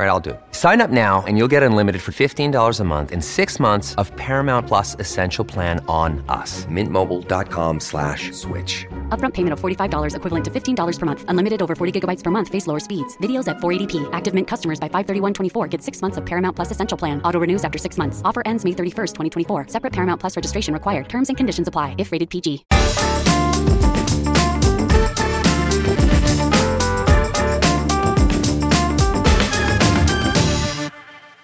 All right, I'll do it. Sign up now and you'll get unlimited for $15 a month in six months of Paramount Plus Essential Plan on us. Mintmobile.com slash switch. Upfront payment of $45 equivalent to $15 per month. Unlimited over 40 gigabytes per month. Face lower speeds. Videos at 480p. Active Mint customers by 531.24 get six months of Paramount Plus Essential Plan. Auto renews after six months. Offer ends May 31st, 2024. Separate Paramount Plus registration required. Terms and conditions apply if rated PG.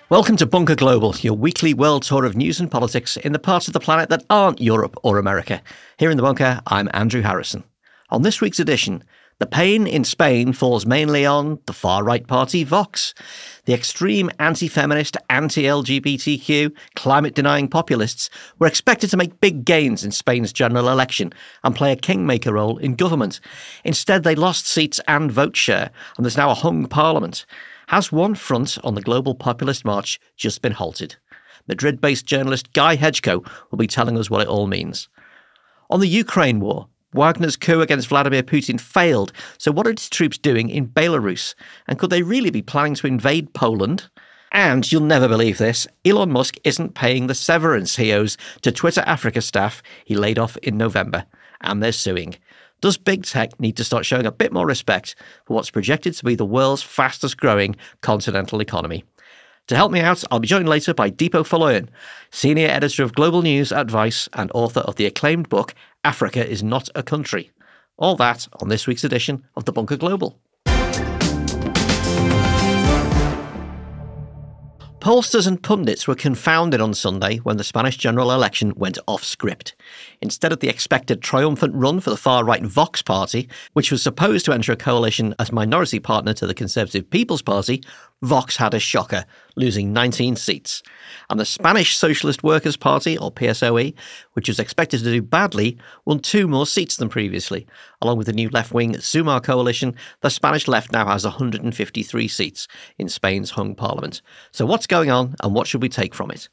Welcome to Bunker Global, your weekly world tour of news and politics in the parts of the planet that aren't Europe or America. Here in the bunker, I'm Andrew Harrison. On this week's edition, the pain in Spain falls mainly on the far right party Vox. The extreme anti feminist, anti LGBTQ, climate denying populists were expected to make big gains in Spain's general election and play a kingmaker role in government. Instead, they lost seats and vote share, and there's now a hung parliament. Has one front on the global populist march just been halted? Madrid based journalist Guy Hedgecoe will be telling us what it all means. On the Ukraine war, Wagner's coup against Vladimir Putin failed, so what are its troops doing in Belarus? And could they really be planning to invade Poland? And you'll never believe this Elon Musk isn't paying the severance he owes to Twitter Africa staff he laid off in November, and they're suing. Does big tech need to start showing a bit more respect for what's projected to be the world's fastest growing continental economy? To help me out, I'll be joined later by Dipo Faloyin, senior editor of Global News at Vice and author of the acclaimed book Africa is Not a Country. All that on this week's edition of The Bunker Global. Pollsters and pundits were confounded on Sunday when the Spanish general election went off script. Instead of the expected triumphant run for the far right Vox party, which was supposed to enter a coalition as minority partner to the Conservative People's Party, Vox had a shocker, losing 19 seats. And the Spanish Socialist Workers' Party, or PSOE, which was expected to do badly, won two more seats than previously. Along with the new left wing Sumar coalition, the Spanish left now has 153 seats in Spain's hung parliament. So, what's going on and what should we take from it?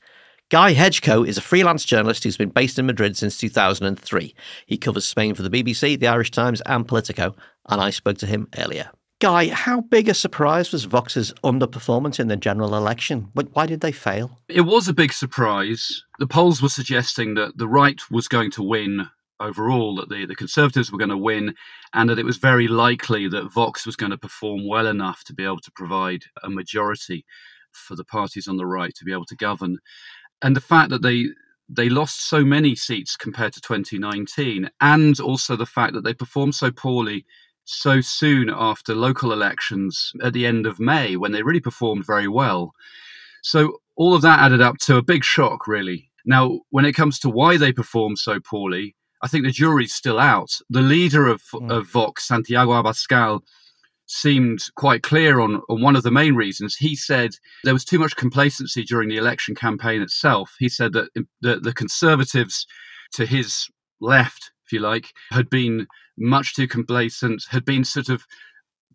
Guy Hedgecoe is a freelance journalist who's been based in Madrid since 2003. He covers Spain for the BBC, the Irish Times, and Politico, and I spoke to him earlier. Guy, how big a surprise was Vox's underperformance in the general election? Why did they fail? It was a big surprise. The polls were suggesting that the right was going to win overall, that the, the Conservatives were going to win, and that it was very likely that Vox was going to perform well enough to be able to provide a majority for the parties on the right to be able to govern and the fact that they they lost so many seats compared to 2019, and also the fact that they performed so poorly so soon after local elections at the end of May, when they really performed very well. So all of that added up to a big shock, really. Now, when it comes to why they performed so poorly, I think the jury's still out. The leader of, mm. of Vox, Santiago Abascal, seemed quite clear on, on one of the main reasons. He said there was too much complacency during the election campaign itself. He said that the, the Conservatives, to his left, if you like, had been much too complacent, had been sort of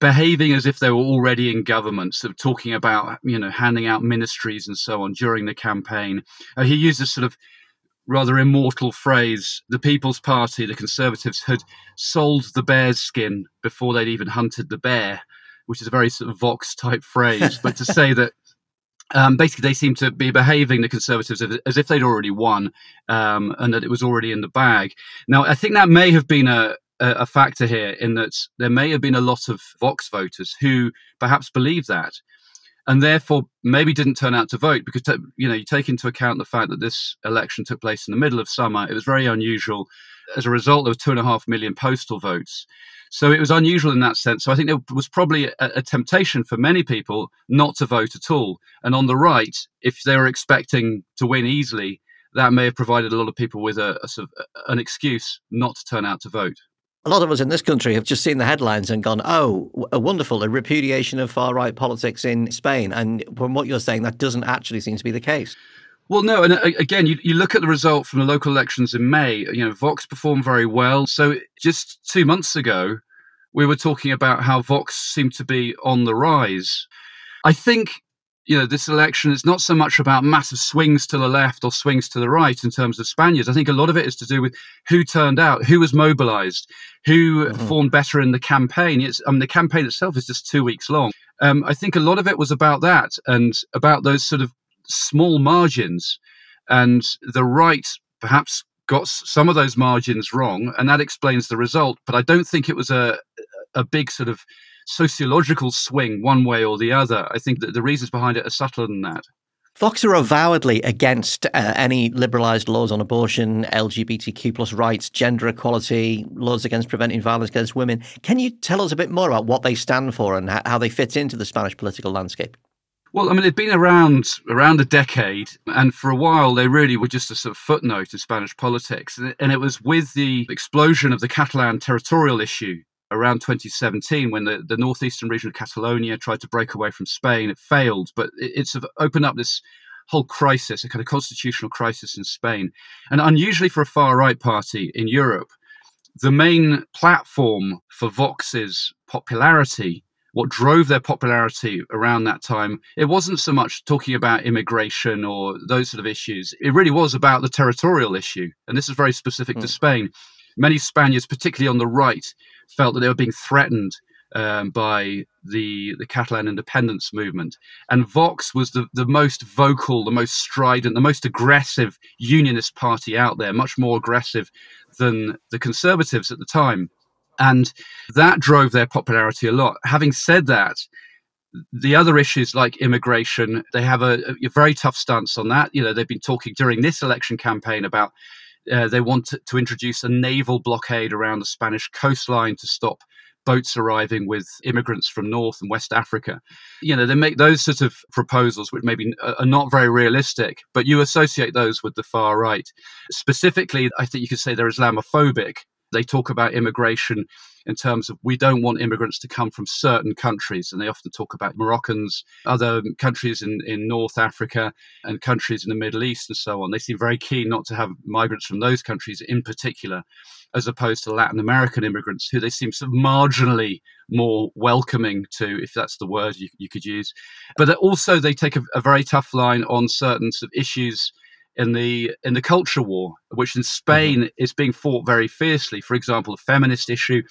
behaving as if they were already in government, sort of talking about, you know, handing out ministries and so on during the campaign. Uh, he used a sort of rather immortal phrase the People's Party, the Conservatives, had sold the bear's skin before they'd even hunted the bear, which is a very sort of Vox type phrase. but to say that um, basically they seem to be behaving, the Conservatives, as if they'd already won um, and that it was already in the bag. Now, I think that may have been a, a factor here in that there may have been a lot of Vox voters who perhaps believe that and therefore maybe didn't turn out to vote because you know you take into account the fact that this election took place in the middle of summer. It was very unusual. As a result, there two and a half million postal votes. So it was unusual in that sense. So I think there was probably a, a, temptation for many people not to vote at all. And on the right, if they were expecting to win easily, that may have provided a lot of people with a, a sort of an excuse not to turn out to vote. A lot of us in this country have just seen the headlines and gone, "Oh, a wonderful a repudiation of far right politics in Spain." And from what you're saying, that doesn't actually seem to be the case. Well, no, and uh, again, you, you look at the result from the local elections in May. You know, Vox performed very well. So just two months ago, we were talking about how Vox seemed to be on the rise. I think you know this election is not so much about massive swings to the left or swings to the right in terms of Spaniards. I think a lot of it is to do with who turned out, who was mobilised, who mm-hmm. performed better in the campaign. It's, I mean, the campaign itself is just two weeks long. Um, I think a lot of it was about that and about those sort of small margins, and the right perhaps got some of those margins wrong, and that explains the result. But I don't think it was a a big sort of sociological swing one way or the other. I think that the reasons behind it are subtler than that. Vox are avowedly against uh, any liberalised laws on abortion, LGBTQ plus rights, gender equality, laws against preventing violence against women. Can you tell us a bit more about what they stand for and how they fit into the Spanish political landscape? Well, I mean, they've been around around a decade, and for a while they really were just a sort of footnote in Spanish politics. And it was with the explosion of the Catalan territorial issue around 2017 when the, the northeastern region of Catalonia tried to break away from Spain. It failed, but it, it sort of opened up this whole crisis, a kind of constitutional crisis in Spain. And unusually for a far right party in Europe, the main platform for Vox's popularity, what drove their popularity around that time, it wasn't so much talking about immigration or those sort of issues. It really was about the territorial issue. And this is very specific mm. to hmm. Spain. Many Spaniards, particularly on the right, felt that they were being threatened um, by the the Catalan independence movement. And Vox was the, the most vocal, the most strident, the most aggressive unionist party out there, much more aggressive than the Conservatives at the time. And that drove their popularity a lot. Having said that, the other issues like immigration, they have a, a, very tough stance on that. You know, they've been talking during this election campaign about uh, they want to, to introduce a naval blockade around the Spanish coastline to stop boats arriving with immigrants from North and West Africa. You know, they make those sort of proposals, which maybe are not very realistic, but you associate those with the far right. Specifically, I think you could say they're Islamophobic. They talk about immigration in terms of we don't want immigrants to come from certain countries. And they often talk about Moroccans, other countries in, in North Africa, and countries in the Middle East, and so on. They seem very keen not to have migrants from those countries in particular, as opposed to Latin American immigrants, who they seem sort of marginally more welcoming to, if that's the word you, you could use. But also, they take a, a very tough line on certain sort of issues in the in the culture war, which in Spain mm-hmm. is being fought very fiercely. For example, the feminist issue,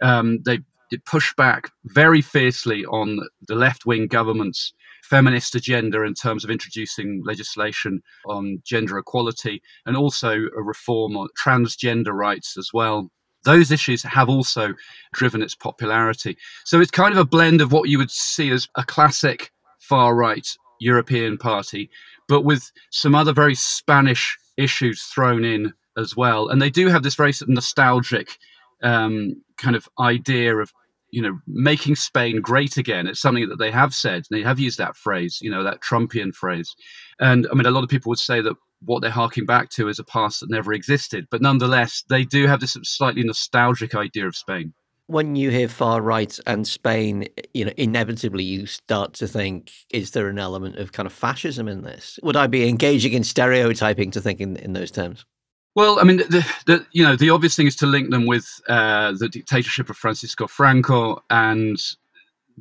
um, they push back very fiercely on the left wing government's feminist agenda in terms of introducing legislation on gender equality and also a reform on transgender rights as well. Those issues have also driven its popularity. So it's kind of a blend of what you would see as a classic far right European party, but with some other very Spanish issues thrown in as well. And they do have this very nostalgic um, kind of idea of you know making Spain great again. It's something that they have said. They have used that phrase, you know, that Trumpian phrase. And I mean, a lot of people would say that what they're harking back to is a past that never existed. But nonetheless, they do have this slightly nostalgic idea of Spain. When you hear far right and Spain, you know, inevitably you start to think, is there an element of kind of fascism in this? Would I be engaging in stereotyping to think in, in those terms? Well, I mean, the, the, you know the obvious thing is to link them with uh, the dictatorship of Francisco Franco, and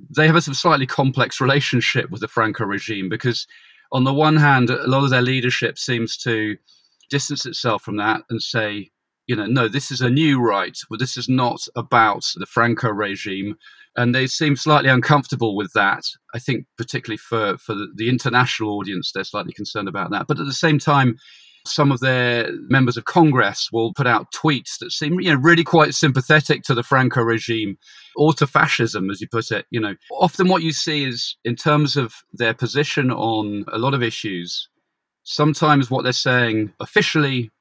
they have a sort of slightly complex relationship with the Franco regime because, on the one hand, a lot of their leadership seems to distance itself from that and say, you know, no, this is a new right. Well, this is not about the Franco regime, and they seem slightly uncomfortable with that. I think, particularly for for the, international audience, they're slightly concerned about that. But at the same time some of their members of Congress will put out tweets that seem, you know, really quite sympathetic to the Franco regime or to fascism, as you put it. You know, often what you see is in terms of their position on a lot of issues, sometimes what they're saying officially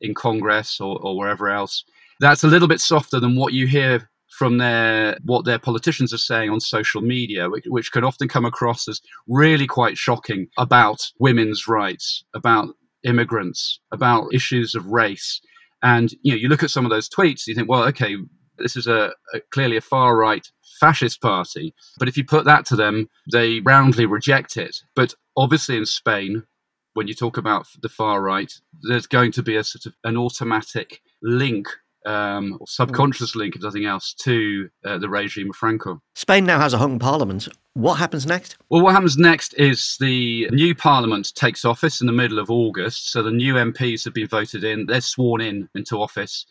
in Congress or, or wherever else, that's a little bit softer than what you hear from their what their politicians are saying on social media, which, which can often come across as really quite shocking about women's rights, about immigrants, about issues of race. And you know, you look at some of those tweets, you think, well, okay, this is a, a clearly a far right fascist party. But if you put that to them, they roundly reject it. But obviously, in Spain, when you talk about the far right, there's going to be a sort of an automatic link um, or subconscious link, if nothing else, to uh, the regime of Franco. Spain now has a hung parliament. What happens next? Well, what happens next is the new parliament takes office in the middle of August. So the new MPs have been voted in, they're sworn in into office.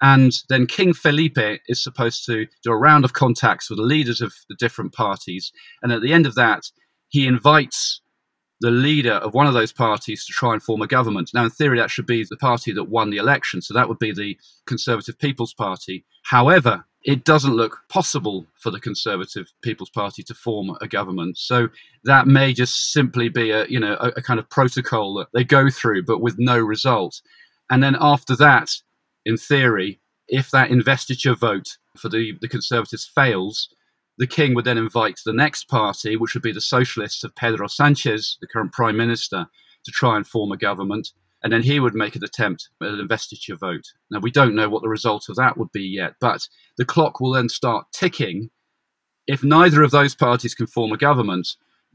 And then King Felipe is supposed to do a round of contacts with the leaders of the different parties. And at the end of that, he invites the leader of one of those parties to try and form a government. Now, in theory, that should be the party that won the election. So that would be the Conservative People's Party. However, it doesn't look possible for the Conservative People's Party to form a government. So that may just simply be a, you know, a, a kind of protocol that they go through, but with no result. And then after that, in theory, if that investiture vote for the, the Conservatives fails, the king would then invite the next party, which would be the socialists of Pedro Sanchez, the current prime minister, to try and form a government. And then he would make an attempt at an investiture vote. Now, we don't know what the result of that would be yet, but the clock will then start ticking. If neither of those parties can form a government,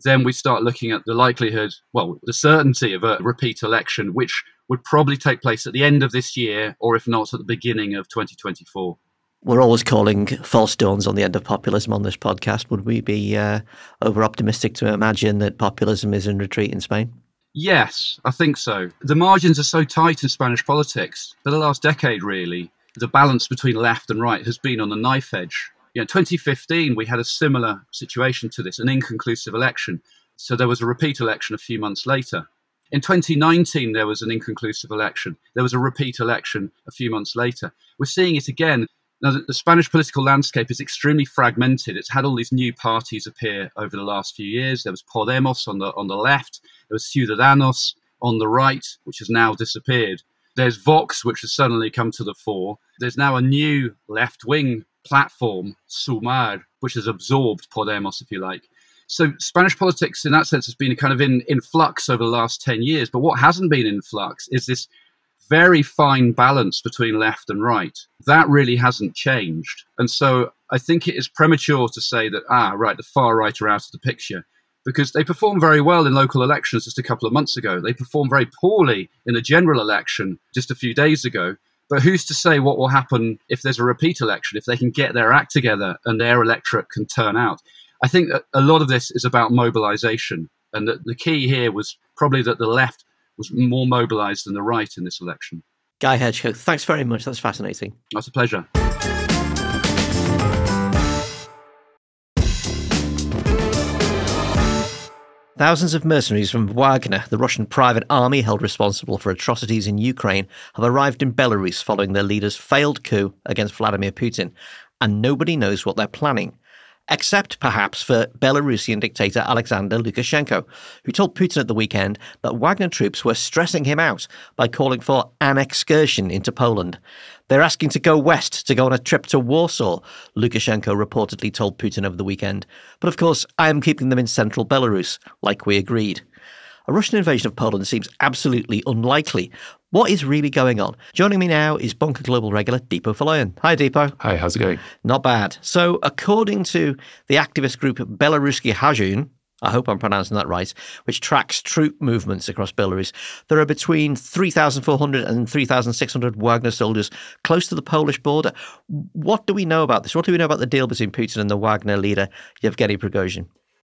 then we start looking at the likelihood, well, the certainty of a repeat election, which would probably take place at the end of this year, or if not, at the beginning of 2024 we're always calling false dawns on the end of populism on this podcast. Would we be uh, over optimistic to imagine that populism is in retreat in Spain? Yes, I think so. The margins are so tight in Spanish politics. For the last decade, really, the balance between left and right has been on the knife edge. You know, 2015, we had a similar situation to this, an inconclusive election. So there was a repeat election a few months later. In 2019, there was an inconclusive election. There was a repeat election a few months later. We're seeing it again. Now, the, Spanish political landscape is extremely fragmented. It's had all these new parties appear over the last few years. There was Podemos on the on the left. There was Ciudadanos on the right, which has now disappeared. There's Vox, which has suddenly come to the fore. There's now a new left wing platform, Sumar, which has absorbed Podemos, if you like. So Spanish politics, in that sense, has been kind of in, in flux over the last 10 years. But what hasn't been in flux is this very fine balance between left and right. That really hasn't changed. And so I think it is premature to say that, ah, right, the far right are out of the picture because they performed very well in local elections just a couple of months ago. They performed very poorly in the general election just a few days ago. But who's to say what will happen if there's a repeat election, if they can get their act together and their electorate can turn out? I think that a lot of this is about mobilization. And that the key here was probably that the left was more mobilised than the right in this election. Guy Hedgecoe, thanks very much. That's fascinating. That's a pleasure. Thousands of mercenaries from Wagner, the Russian private army held responsible for atrocities in Ukraine, have arrived in Belarus following their leader's failed coup against Vladimir Putin, and nobody knows what they're planning except perhaps for Belarusian dictator Alexander Lukashenko, who told Putin at the weekend that Wagner troops were stressing him out by calling for an excursion into Poland. They're asking to go west to go on a trip to Warsaw, Lukashenko reportedly told Putin over the weekend. But of course, I am keeping them in central Belarus, like we agreed. A Russian invasion of Poland seems absolutely unlikely, what is really going on? Joining me now is Bunker Global regular Dipo Faloyin. Hi, Dipo. Hi, how's it going? Not bad. So, according to the activist group Belaruski Hajun, I hope I'm pronouncing that right, which tracks troop movements across Belarus. There are between 3,400 and 3,600 Wagner soldiers close to the Polish border. What do we know about this? What do we know about the deal between Putin and the Wagner leader, Yevgeny Prigozhin?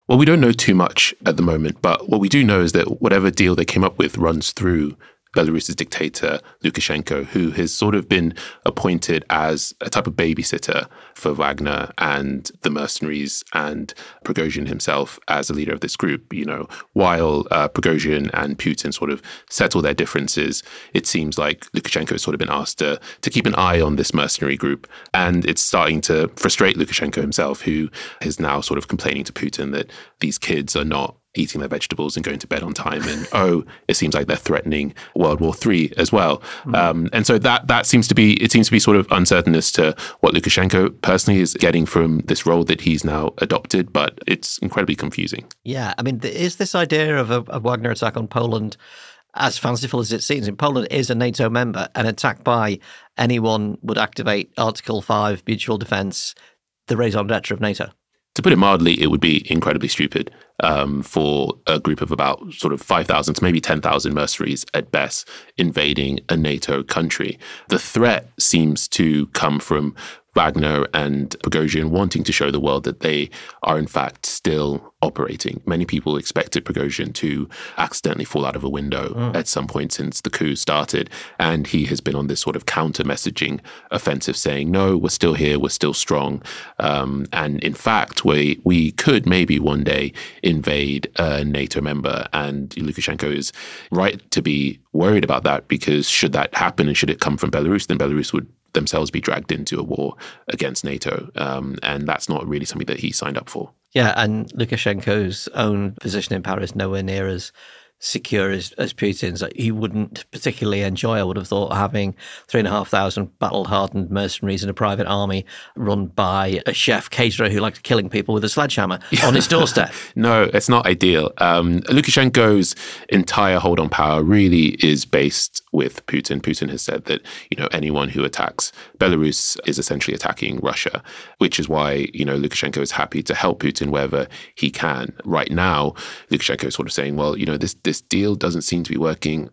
Well, we don't know too much at the moment, but what we do know is that whatever deal they came up with runs through Belarus's dictator Lukashenko, who has sort of been appointed as a type of babysitter for Wagner and the mercenaries and Prigozhin himself as a leader of this group. You know, while uh, Prigozhin and Putin sort of settle their differences, it seems like Lukashenko has sort of been asked to, to keep an eye on this mercenary group. And it's starting to frustrate Lukashenko himself, who is now sort of complaining to Putin that these kids are not eating their vegetables and going to bed on time. And oh, it seems like they're threatening World War Three as well. Mm-hmm. Um, and so that that seems to be it seems to be sort of uncertain as to what Lukashenko personally is getting from this role that he's now adopted. But it's incredibly confusing. Yeah, I mean, is this idea of a, a Wagner attack on Poland? as fanciful as it seems, in Poland is a NATO member, an attack by anyone would activate Article 5 mutual defence, the raison d'etre of NATO. To put it mildly, it would be incredibly stupid um, for a group of about sort of 5,000 to maybe 10,000 mercenaries at best invading a NATO country. The threat seems to come from Wagner and Prigozhin wanting to show the world that they are in fact still operating. Many people expected Prigozhin to accidentally fall out of a window mm. at some point since the coup started. And he has been on this sort of counter messaging offensive saying, no, we're still here, we're still strong. Um, and in fact, we, we could maybe one day invade a NATO member. And Lukashenko is right to be worried about that because should that happen and should it come from Belarus, then Belarus would themselves be dragged into a war against NATO. Um, and that's not really something that he signed up for. Yeah, and Lukashenko's own position in power is nowhere near as secure as, as Putin's. He wouldn't particularly enjoy, I would have thought, having three and a half thousand battle hardened mercenaries in a private army run by a chef caterer who likes killing people with a sledgehammer on his doorstep. no, it's not ideal. Um, Lukashenko's entire hold on power really is based with Putin. Putin has said that, you know, anyone who attacks Belarus is essentially attacking Russia, which is why, you know, Lukashenko is happy to help Putin wherever he can. Right now, Lukashenko is sort of saying, well, you know, this this deal doesn't seem to be working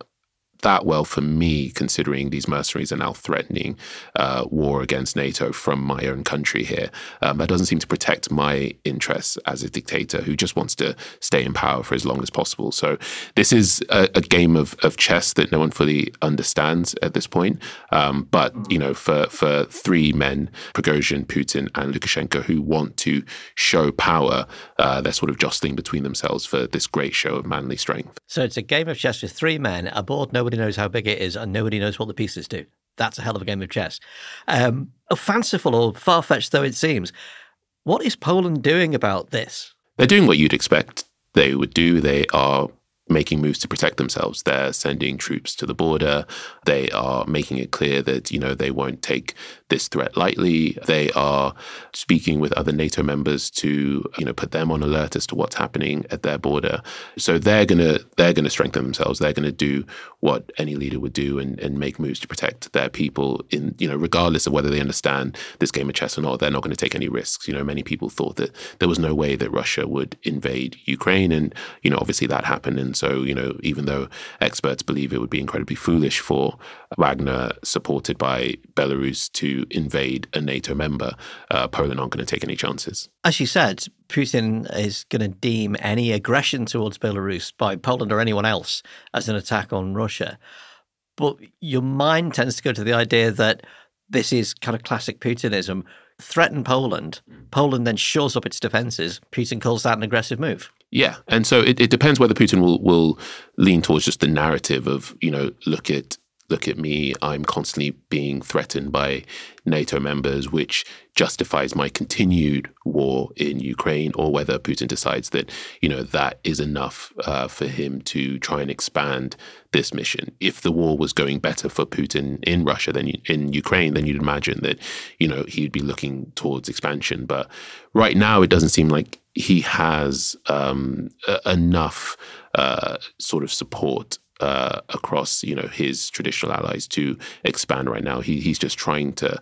that well for me, considering these mercenaries are now threatening uh, war against NATO from my own country here. Um, that doesn't seem to protect my interests as a dictator who just wants to stay in power for as long as possible. So this is a, a game of, of chess that no one fully understands at this point. Um, but you know, for for three men, Prigozhin, Putin, and Lukashenko, who want to show power, uh, they're sort of jostling between themselves for this great show of manly strength. So it's a game of chess with three men aboard no Nobody knows how big it is, and nobody knows what the pieces do. That's a hell of a game of chess. Um, fanciful or far fetched though it seems, what is Poland doing about this? They're doing what you'd expect they would do. They are making moves to protect themselves. They're sending troops to the border. They are making it clear that, you know, they won't take this threat lightly. They are speaking with other NATO members to, you know, put them on alert as to what's happening at their border. So they're gonna they're gonna strengthen themselves. They're gonna do what any leader would do and, and make moves to protect their people in, you know, regardless of whether they understand this game of chess or not, they're not going to take any risks. You know, many people thought that there was no way that Russia would invade Ukraine. And, you know, obviously that happened. And so, you know, even though experts believe it would be incredibly foolish for Wagner, supported by Belarus, to invade a NATO member, uh, Poland aren't going to take any chances. As you said, Putin is going to deem any aggression towards Belarus by Poland or anyone else as an attack on Russia. But your mind tends to go to the idea that this is kind of classic Putinism. Threaten Poland, Poland then shores up its defenses. Putin calls that an aggressive move. Yeah, and so it, it depends whether Putin will will lean towards just the narrative of you know look at look at me, I'm constantly being threatened by NATO members, which justifies my continued war in Ukraine, or whether Putin decides that, you know, that is enough uh, for him to try and expand this mission. If the war was going better for Putin in Russia than in Ukraine, then you'd imagine that, you know, he'd be looking towards expansion. But right now, it doesn't seem like he has um, enough uh, sort of support uh, across you know his traditional allies to expand right now. He, he's just trying to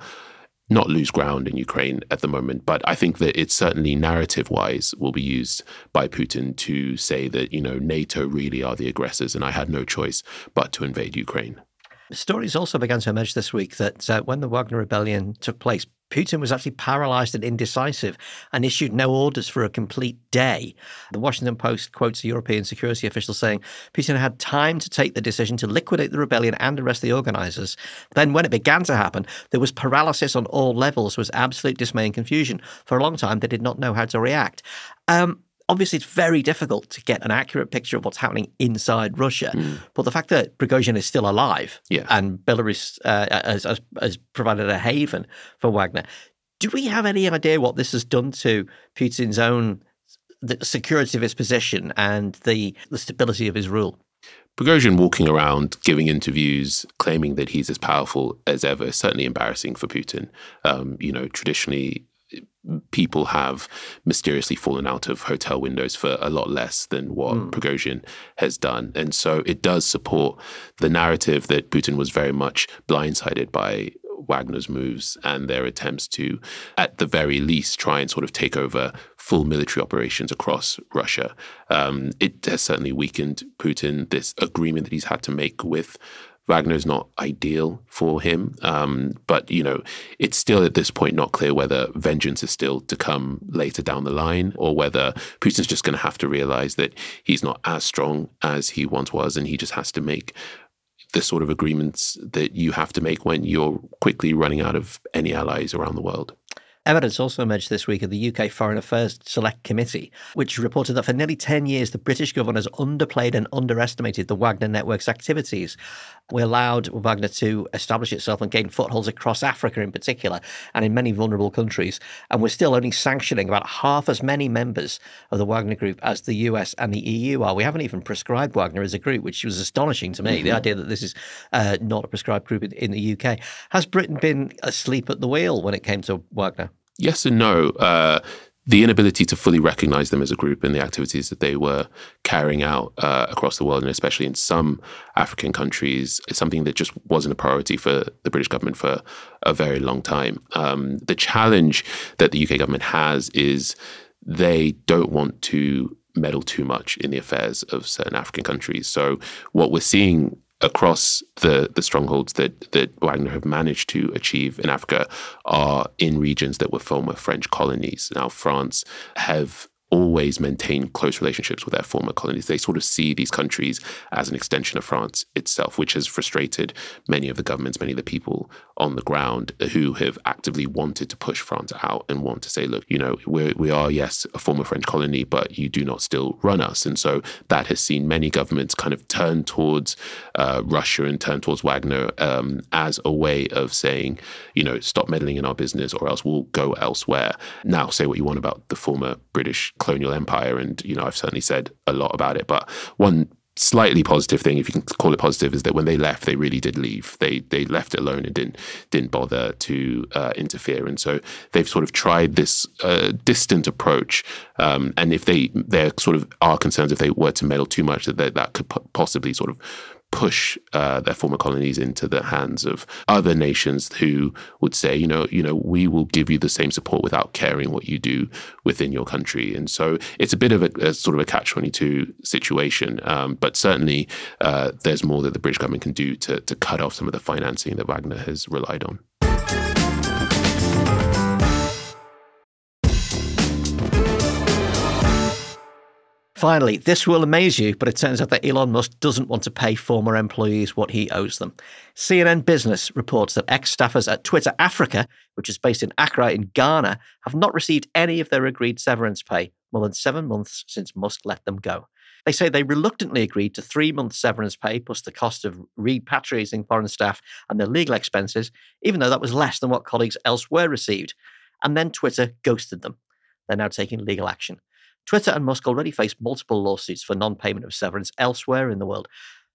not lose ground in Ukraine at the moment. But I think that it certainly narrative wise will be used by Putin to say that, you know, NATO really are the aggressors and I had no choice but to invade Ukraine. Stories also began to emerge this week that uh, when the Wagner Rebellion took place, Putin was actually paralyzed and indecisive and issued no orders for a complete day. The Washington Post quotes a European security official saying Putin had time to take the decision to liquidate the rebellion and arrest the organizers. Then, when it began to happen, there was paralysis on all levels, was absolute dismay and confusion. For a long time, they did not know how to react. Um, obviously it's very difficult to get an accurate picture of what's happening inside Russia. Mm. But the fact that Prigozhin is still alive yeah. and Belarus uh, has, has, has, provided a haven for Wagner, do we have any idea what this has done to Putin's own the security of his position and the, the stability of his rule? Prigozhin walking around giving interviews, claiming that he's as powerful as ever, certainly embarrassing for Putin. Um, you know, traditionally, people have mysteriously fallen out of hotel windows for a lot less than what mm. Prigozhin has done. And so it does support the narrative that Putin was very much blindsided by Wagner's moves and their attempts to, at the very least, try and sort of take over full military operations across Russia. Um, it has certainly weakened Putin. This agreement that he's had to make with Wagner is not ideal for him. Um, but, you know, it's still at this point not clear whether vengeance is still to come later down the line or whether Putin's just going to have to realize that he's not as strong as he once was and he just has to make the sort of agreements that you have to make when you're quickly running out of any allies around the world. Evidence also emerged this week of the UK Foreign Affairs Select Committee, which reported that for nearly 10 years, the British government has underplayed and underestimated the Wagner network's activities. We allowed Wagner to establish itself and gain footholds across Africa in particular and in many vulnerable countries. And we're still only sanctioning about half as many members of the Wagner group as the US and the EU are. We haven't even prescribed Wagner as a group, which was astonishing to me. Mm-hmm. The idea that this is uh, not a prescribed group in, in the UK. Has Britain been asleep at the wheel when it came to Wagner? Yes and no. Uh, the inability to fully recognize them as a group and the activities that they were carrying out uh, across the world, and especially in some African countries, is something that just wasn't a priority for the British government for a very long time. Um, the challenge that the UK government has is they don't want to meddle too much in the affairs of certain African countries. So, what we're seeing across the the strongholds that that Wagner have managed to achieve in Africa are in regions that were former French colonies. Now France have always maintain close relationships with their former colonies. They sort of see these countries as an extension of France itself, which has frustrated many of the governments, many of the people on the ground who have actively wanted to push France out and want to say, look, you know, we're, we are, yes, a former French colony, but you do not still run us. And so that has seen many governments kind of turn towards uh, Russia and turn towards Wagner um, as a way of saying, you know, stop meddling in our business or else we'll go elsewhere. Now, say what you want about the former British colonial empire, and you know I've certainly said a lot about it. But one slightly positive thing, if you can call it positive, is that when they left, they really did leave. They they left it alone and didn't didn't bother to uh, interfere. And so they've sort of tried this uh, distant approach. Um, and if they there sort of are concerns if they were to meddle too much, that that could possibly sort of push uh, their former colonies into the hands of other nations who would say, you know, you know, we will give you the same support without caring what you do within your country. And so it's a bit of a, a sort of a catch twenty two situation. Um, but certainly, uh, there's more that the British government can do to to cut off some of the financing that Wagner has relied on. Finally, this will amaze you, but it turns out that Elon Musk doesn't want to pay former employees what he owes them. CNN Business reports that ex staffers at Twitter Africa, which is based in Accra in Ghana, have not received any of their agreed severance pay more than seven months since Musk let them go. They say they reluctantly agreed to three months severance pay plus the cost of repatriating foreign staff and their legal expenses, even though that was less than what colleagues elsewhere received. And then Twitter ghosted them. They're now taking legal action. Twitter and Musk already face multiple lawsuits for non payment of severance elsewhere in the world.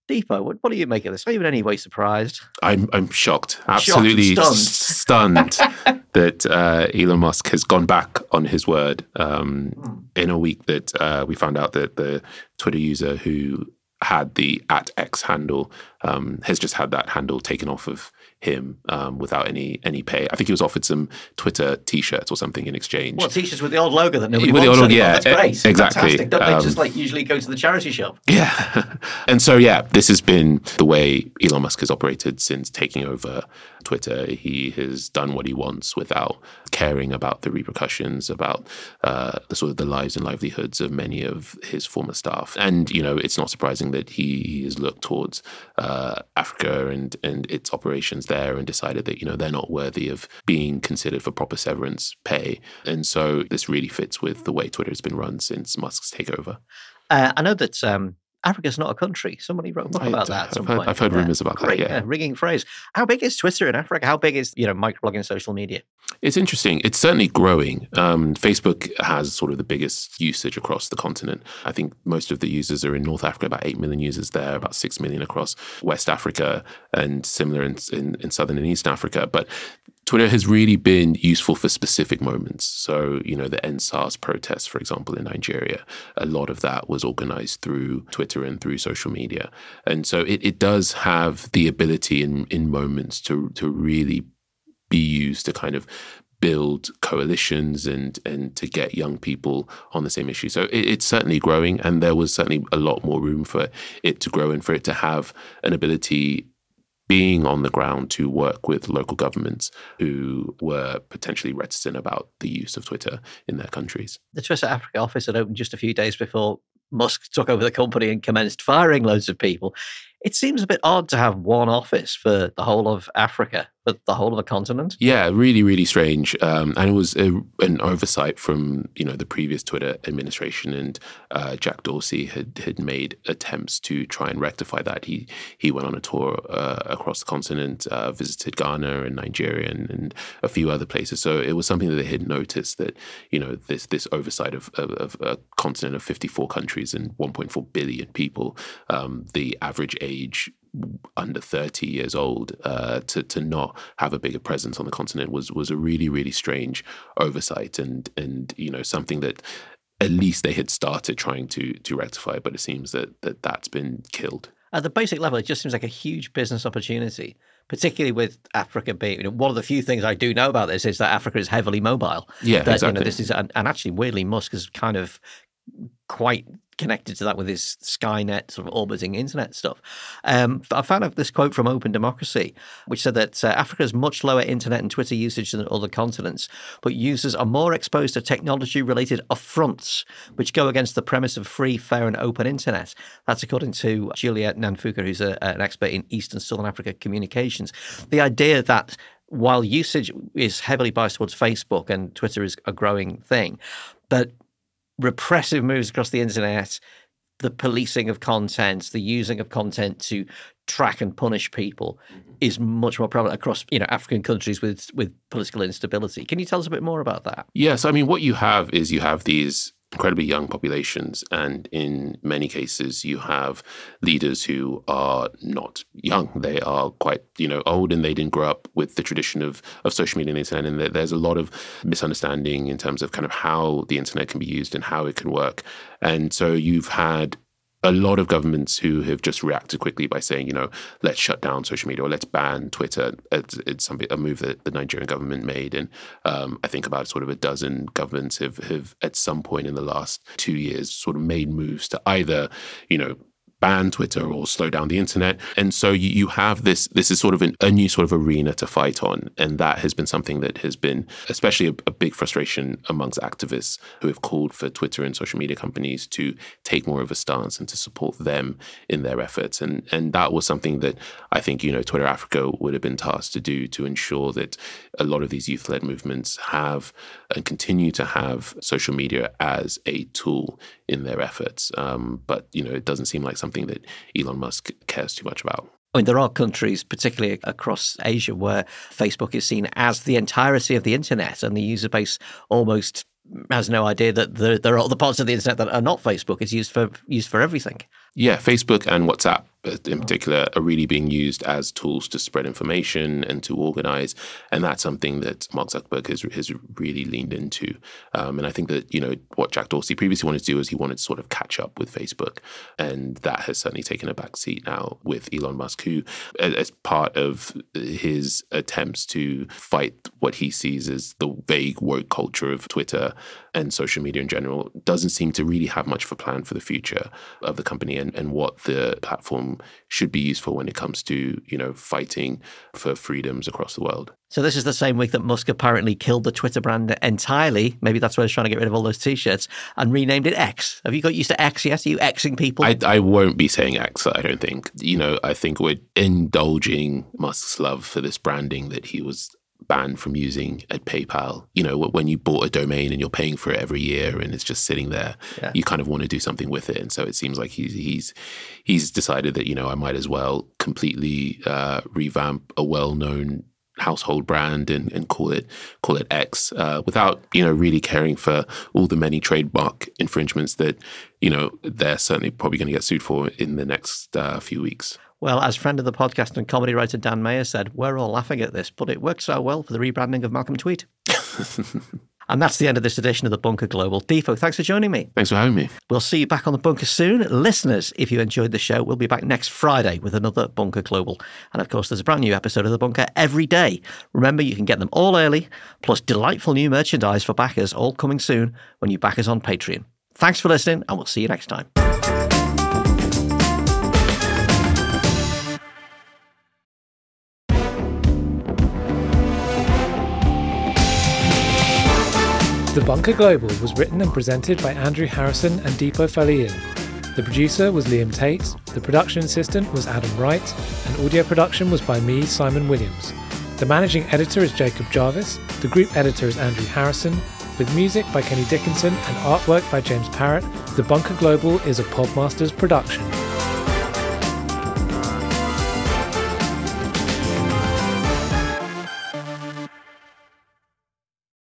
Dipo, what, what do you make of this? Are you in any way surprised? I'm I'm shocked, absolutely shocked, stunned, stunned that uh, Elon Musk has gone back on his word. Um, mm. In a week that uh, we found out that the Twitter user who had the at X handle um, has just had that handle taken off of him um, without any any pay. I think he was offered some Twitter T-shirts or something in exchange. What T-shirts with the old logo that nobody with wants? The old, yeah, that's great. Exactly. Fantastic. Don't um, they just like usually go to the charity shop? Yeah. and so yeah, this has been the way Elon Musk has operated since taking over Twitter. He has done what he wants without caring about the repercussions, about uh, the sort of the lives and livelihoods of many of his former staff. And you know, it's not surprising that he has looked towards uh, Africa and and its operations there and decided that you know they're not worthy of being considered for proper severance pay. And so this really fits with the way Twitter has been run since Musk's takeover. Uh, I know that um, Africa's not a country. Somebody wrote a book about that. I've heard, I've heard, rumors about Great, that. Yeah. yeah, ringing phrase. How big is Twitter in Africa? How big is you know microblogging social media? It's interesting. It's certainly growing. Um, Facebook has sort of the biggest usage across the continent. I think most of the users are in North Africa, about eight million users there, about six million across West Africa, and similar in, in, in Southern and East Africa. But Twitter has really been useful for specific moments. So, you know, the EndSARS protests, for example, in Nigeria, a lot of that was organized through Twitter and through social media. And so it, it does have the ability in, in moments to, to really be used to kind of build coalitions and and to get young people on the same issue. So it, it's certainly growing, and there was certainly a lot more room for it to grow and for it to have an ability being on the ground to work with local governments who were potentially reticent about the use of Twitter in their countries. The Twitter Africa office had opened just a few days before Musk took over the company and commenced firing loads of people. It seems a bit odd to have one office for the whole of Africa but the whole of a continent. Yeah, really, really strange. Um, and it was a, an oversight from you know the previous Twitter administration, and uh, Jack Dorsey had had made attempts to try and rectify that. He he went on a tour uh, across the continent, uh, visited Ghana and Nigeria, and, and, a few other places. So it was something that they had noticed that you know this this oversight of, of, of a continent of fifty four countries and one point four billion people, um, the average age under 30 years old uh, to to not have a bigger presence on the continent was was a really really strange oversight and and you know something that at least they had started trying to to rectify but it seems that that that's been killed at the basic level it just seems like a huge business opportunity particularly with Africa being you know, one of the few things I do know about this is that Africa is heavily mobile. Yeah, that, exactly. You know, this is and, and actually weirdly Musk is kind of quite connected to that with his Skynet sort of orbiting internet stuff. Um, I found out this quote from Open Democracy, which said that uh, Africa has much lower internet and Twitter usage than other continents, but users are more exposed to technology related affronts, which go against the premise of free, fair, and open internet. That's according to Juliet Nanfuka, who's a, an expert in East and Southern Africa communications. The idea that while usage is heavily biased towards Facebook and Twitter is a growing thing, that repressive moves across the internet, the policing of content, the using of content to track and punish people mm-hmm. is much more prevalent across you know African countries with with political instability. Can you tell us a bit more about that? Yes, I mean what you have is you have these incredibly young populations. And in many cases, you have leaders who are not young. They are quite, you know, old and they didn't grow up with the tradition of, of social media and the internet. And there's a lot of misunderstanding in terms of kind of how the internet can be used and how it can work. And so you've had a lot of governments who have just reacted quickly by saying, you know, let's shut down social media or let's ban Twitter. It's, it's something a move that the Nigerian government made, and um, I think about sort of a dozen governments have have at some point in the last two years sort of made moves to either, you know, ban Twitter or slow down the internet. And so you, you have this, this is sort of an, a new sort of arena to fight on. And that has been something that has been especially a, a big frustration amongst activists who have called for Twitter and social media companies to take more of a stance and to support them in their efforts. And, and that was something that I think, you know, Twitter Africa would have been tasked to do to ensure that a lot of these youth led movements have and continue to have social media as a tool in their efforts. Um, but, you know, it doesn't seem like something that Elon Musk cares too much about. I mean, there are countries, particularly across Asia, where Facebook is seen as the entirety of the internet, and the user base almost has no idea that there, there are other parts of the internet that are not Facebook. It's used for used for everything. Yeah, Facebook and WhatsApp in particular are really being used as tools to spread information and to organize. And that's something that Mark Zuckerberg has, has really leaned into. Um, and I think that, you know, what Jack Dorsey previously wanted to do is he wanted to sort of catch up with Facebook. And that has certainly taken a back seat now with Elon Musk, who, as part of his attempts to fight what he sees as the vague woke culture of Twitter and social media in general, doesn't seem to really have much of a plan for the future of the company and, and what the platform Um, should be useful when it comes to, you know, fighting for freedoms across the world. So this is the same week that Musk apparently killed the Twitter brand entirely. Maybe that's why he's trying to get rid of all those t-shirts and renamed it X. Have you got used to X yet? Are you Xing people? I, I won't be saying X, I don't think. You know, I think we're indulging Musk's love for this branding that he was banned from using at PayPal. You know, when you bought a domain and you're paying for it every year and it's just sitting there, yeah. you kind of want to do something with it. And so it seems like he's he's he's decided that you know I might as well completely uh, revamp a well-known household brand and, and call it call it X uh, without you know really caring for all the many trademark infringements that you know they're certainly probably going to get sued for in the next uh, few weeks. Well, as friend of the podcast and comedy writer Dan Mayer said, we're all laughing at this, but it worked so well for the rebranding of Malcolm Tweet. and that's the end of this edition of the Bunker Global. Dipo, thanks for joining me. Thanks for having me. We'll see you back on the Bunker soon. Listeners, if you enjoyed the show, we'll be back next Friday with another Bunker Global. And of course, there's a brand new episode of the Bunker every day. Remember, you can get them all early, plus delightful new merchandise for backers, all coming soon when you back us on Patreon. Thanks for listening, and we'll see you next time. The Bunker Global was written and presented by Andrew Harrison and Dipo Faloyin. The producer was Liam Tait, the production assistant was Adam Wright, and audio production was by me, Simon Williams. The managing editor is Jacob Jarvis, the group editor is Andrew Harrison, with music by Kenny Dickinson and artwork by James Parrott. The Bunker Global is a Podmasters production.